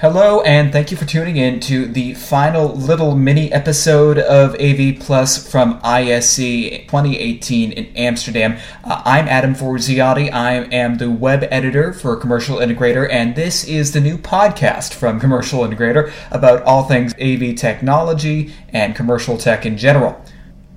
Hello, and thank you for tuning in to the final little mini episode of AV Plus from ISE 2018 in Amsterdam. Uh, I'm Adam Forziati. I am the web editor for Commercial Integrator, and this is the new podcast from Commercial Integrator about all things AV technology and commercial tech in general.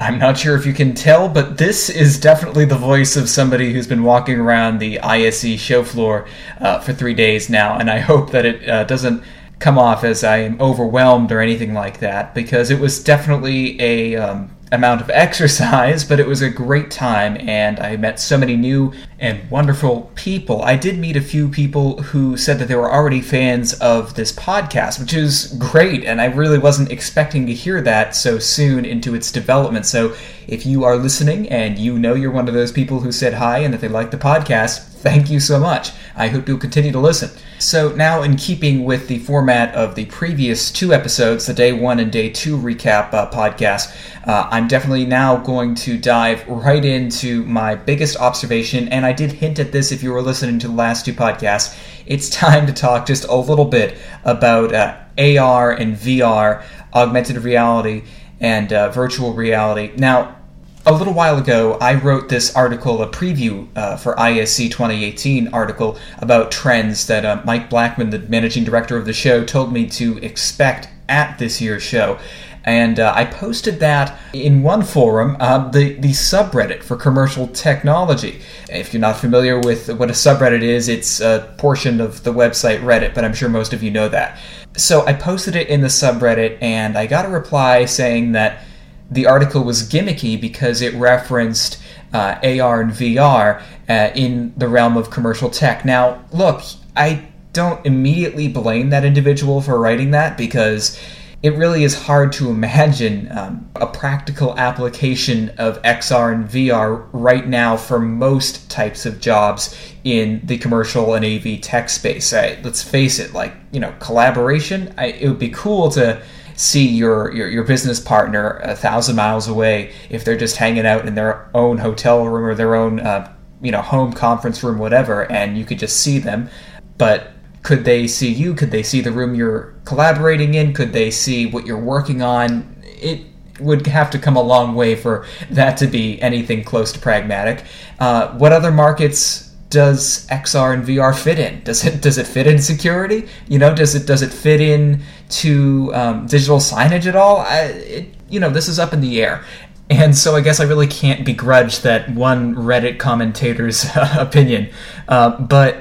I'm not sure if you can tell, but this is definitely the voice of somebody who's been walking around the ISE show floor uh, for three days now, and I hope that it uh, doesn't come off as I am overwhelmed or anything like that, because it was definitely a um, amount of exercise, but it was a great time, and I met so many new and wonderful people. I did meet a few people who said that they were already fans of this podcast, which is great, and I really wasn't expecting to hear that so soon into its development. So if you are listening and you know you're one of those people who said hi and that they like the podcast, thank you so much. I hope you'll continue to listen. So, now in keeping with the format of the previous two episodes, the day one and day two recap uh, podcast, uh, I'm definitely now going to dive right into my biggest observation. And I did hint at this if you were listening to the last two podcasts. It's time to talk just a little bit about uh, AR and VR, augmented reality, and uh, virtual reality. Now, a little while ago, I wrote this article, a preview uh, for ISE 2018 article about trends that uh, Mike Blackman, the managing director of the show, told me to expect at this year's show. And uh, I posted that in one forum, uh, the, the subreddit for commercial technology. If you're not familiar with what a subreddit is, it's a portion of the website Reddit, but I'm sure most of you know that. So I posted it in the subreddit, and I got a reply saying that the article was gimmicky because it referenced uh, AR and VR uh, in the realm of commercial tech. Now, look, I don't immediately blame that individual for writing that because it really is hard to imagine um, a practical application of XR and VR right now for most types of jobs in the commercial and AV tech space. let's face it, like, you know, collaboration, I, it would be cool to see your, your, your business partner a thousand miles away if they're just hanging out in their own hotel room or their own uh, you know home conference room whatever and you could just see them. But could they see you? Could they see the room you're collaborating in? Could they see what you're working on? It would have to come a long way for that to be anything close to pragmatic. Uh, what other markets does XR and VR fit in? Does it does it fit in security? You know, does it does it fit in to um, digital signage at all? I, it, you know, this is up in the air. And so I guess I really can't begrudge that one Reddit commentator's opinion. Uh, but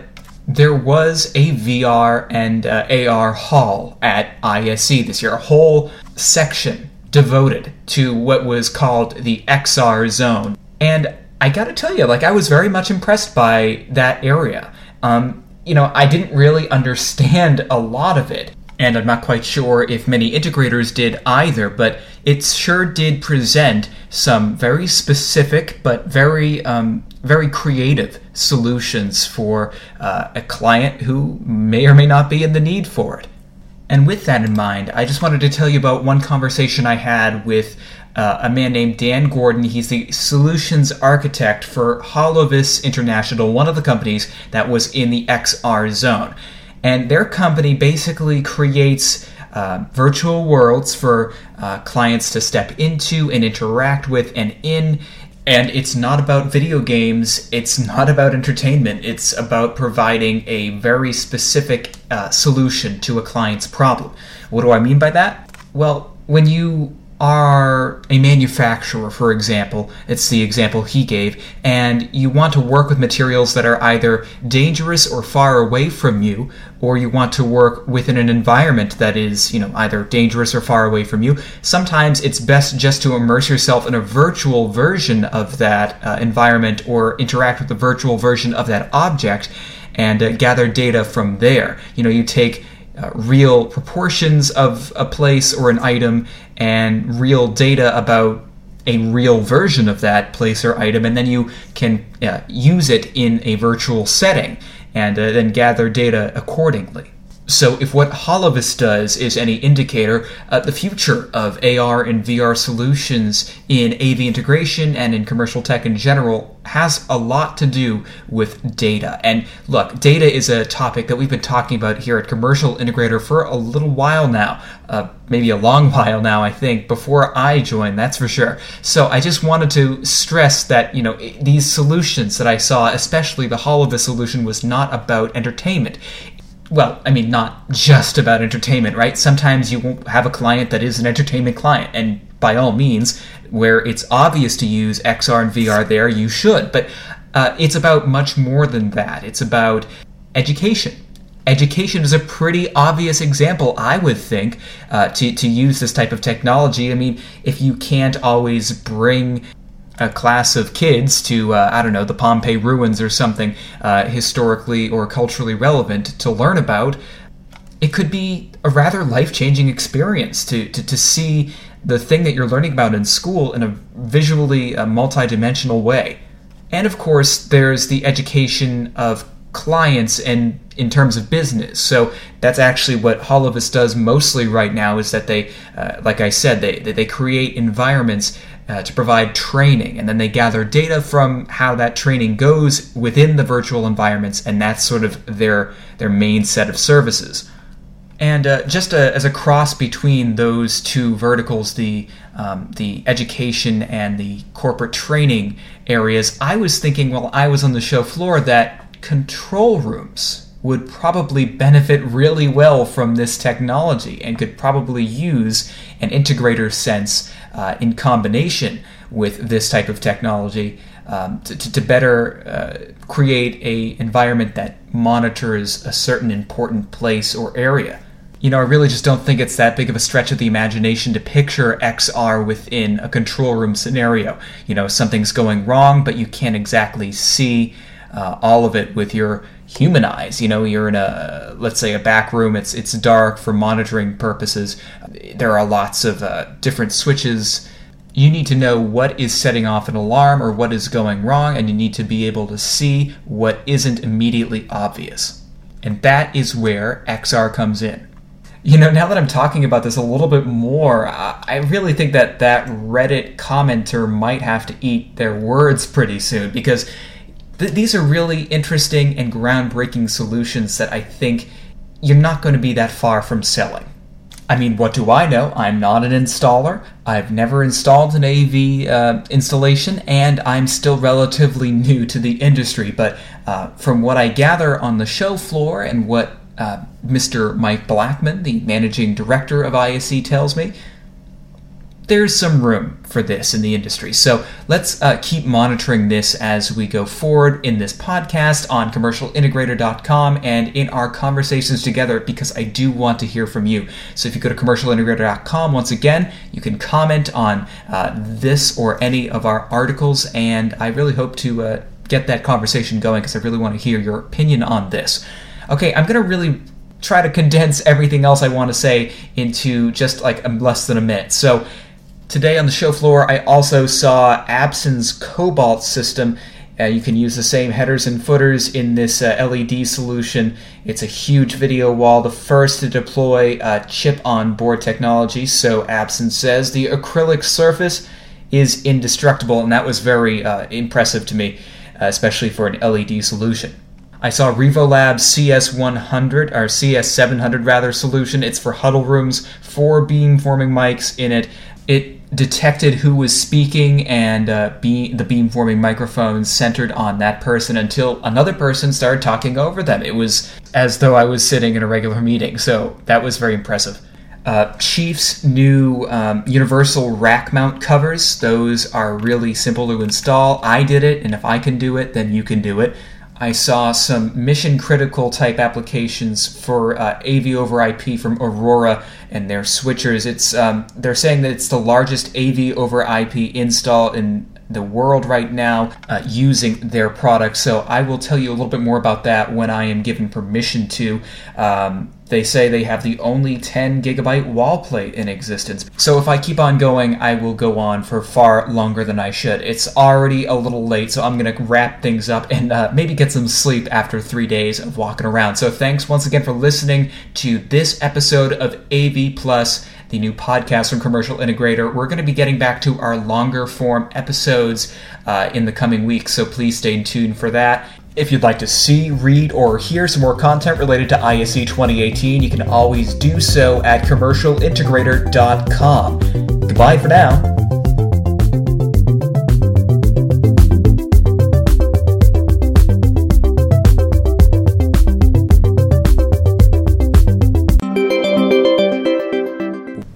there was a VR and uh, AR hall at ISE this year, a whole section devoted to what was called the XR zone. And I gotta tell you, like I was very much impressed by that area. Um, you know, I didn't really understand a lot of it, and I'm not quite sure if many integrators did either, but it sure did present some very specific but very um, very creative solutions for uh, a client who may or may not be in the need for it. And with that in mind, I just wanted to tell you about one conversation I had with uh, a man named Dan Gordon. He's the solutions architect for Holovis International, one of the companies that was in the XR zone. And their company basically creates uh, virtual worlds for uh, clients to step into and interact with and in. And it's not about video games, it's not about entertainment, it's about providing a very specific uh, solution to a client's problem. What do I mean by that? Well, when you are a manufacturer, for example, it's the example he gave, and you want to work with materials that are either dangerous or far away from you, or you want to work within an environment that is, you know, either dangerous or far away from you, sometimes it's best just to immerse yourself in a virtual version of that uh, environment or interact with the virtual version of that object and uh, gather data from there. You know, you take uh, real proportions of a place or an item and real data about a real version of that place or item, and then you can uh, use it in a virtual setting and uh, then gather data accordingly. So, if what Holovis does is any indicator, uh, the future of AR and VR solutions in AV integration and in commercial tech in general has a lot to do with data. And look, data is a topic that we've been talking about here at Commercial Integrator for a little while now, uh, maybe a long while now, I think, before I joined, that's for sure. So, I just wanted to stress that, you know, these solutions that I saw, especially the Holovis solution, was not about entertainment well, I mean, not just about entertainment, right? Sometimes you won't have a client that is an entertainment client, and by all means, where it's obvious to use XR and VR there, you should. But uh, it's about much more than that. It's about education. Education is a pretty obvious example, I would think, uh, to, to use this type of technology. I mean, if you can't always bring a class of kids to uh, I don't know the Pompeii ruins or something uh, historically or culturally relevant to learn about, it could be a rather life changing experience to, to to see the thing that you're learning about in school in a visually uh, multidimensional way. And of course, there's the education of clients and in terms of business. So that's actually what Holovis does mostly right now is that they, uh, like I said, they, they create environments uh, to provide training, and then they gather data from how that training goes within the virtual environments, and that's sort of their their main set of services. And uh, just a, as a cross between those two verticals, the um, the education and the corporate training areas, I was thinking while I was on the show floor that control rooms would probably benefit really well from this technology and could probably use an integrator sense uh, in combination with this type of technology um, to, to, better uh, create a environment that monitors a certain important place or area. You know, I really just don't think it's that big of a stretch of the imagination to picture XR within a control room scenario. You know, something's going wrong, but you can't exactly see uh, all of it with your human eyes. You know, you're in a let's say a back room. It's it's dark for monitoring purposes. There are lots of uh, different switches. You need to know what is setting off an alarm or what is going wrong, and you need to be able to see what isn't immediately obvious. And that is where XR comes in. You know, now that I'm talking about this a little bit more, I really think that that Reddit commenter might have to eat their words pretty soon because th- these are really interesting and groundbreaking solutions that I think you're not going to be that far from selling. I mean, what do I know? I'm not an installer. I've never installed an AV uh, installation, and I'm still relatively new to the industry. But uh, from what I gather on the show floor and what uh, Mr. Mike Blackman, the managing director of ISE, tells me, there's some room for this in the industry. So let's uh, keep monitoring this as we go forward in this podcast on commercialintegrator.com and in our conversations together because I do want to hear from you. So if you go to commercialintegrator.com, once again, you can comment on uh, this or any of our articles, and I really hope to uh, get that conversation going because I really want to hear your opinion on this. Okay, I'm going to really try to condense everything else I want to say into just like less than a minute. So Today on the show floor, I also saw Absen's Cobalt system. Uh, you can use the same headers and footers in this uh, LED solution. It's a huge video wall, the first to deploy uh, chip on board technology. So Absen says the acrylic surface is indestructible, and that was very uh, impressive to me, uh, especially for an LED solution. I saw Revolabs CS100 or CS700 rather solution. It's for huddle rooms, four beamforming mics in it. It detected who was speaking and uh, the beamforming microphones centered on that person until another person started talking over them. It was as though I was sitting in a regular meeting, so that was very impressive. Uh, Chief's new um, universal rack mount covers, those are really simple to install. I did it, and if I can do it, then you can do it. I saw some mission critical type applications for uh, AV over IP from Aurora and their switchers. It's um, they're saying that it's the largest AV over IP install in the world right now uh, using their product. So I will tell you a little bit more about that when I am given permission to. Um, They say they have the only 10 gigabyte wall plate in existence. So if I keep on going, I will go on for far longer than I should. It's already a little late, so I'm going to wrap things up and uh, maybe get some sleep after three days of walking around. So thanks once again for listening to this episode of AV Plus the new podcast from Commercial Integrator. We're going to be getting back to our longer form episodes uh, in the coming weeks, so please stay tuned for that. If you'd like to see, read, or hear some more content related to ISE 2018, you can always do so at commercialintegrator.com. Goodbye for now.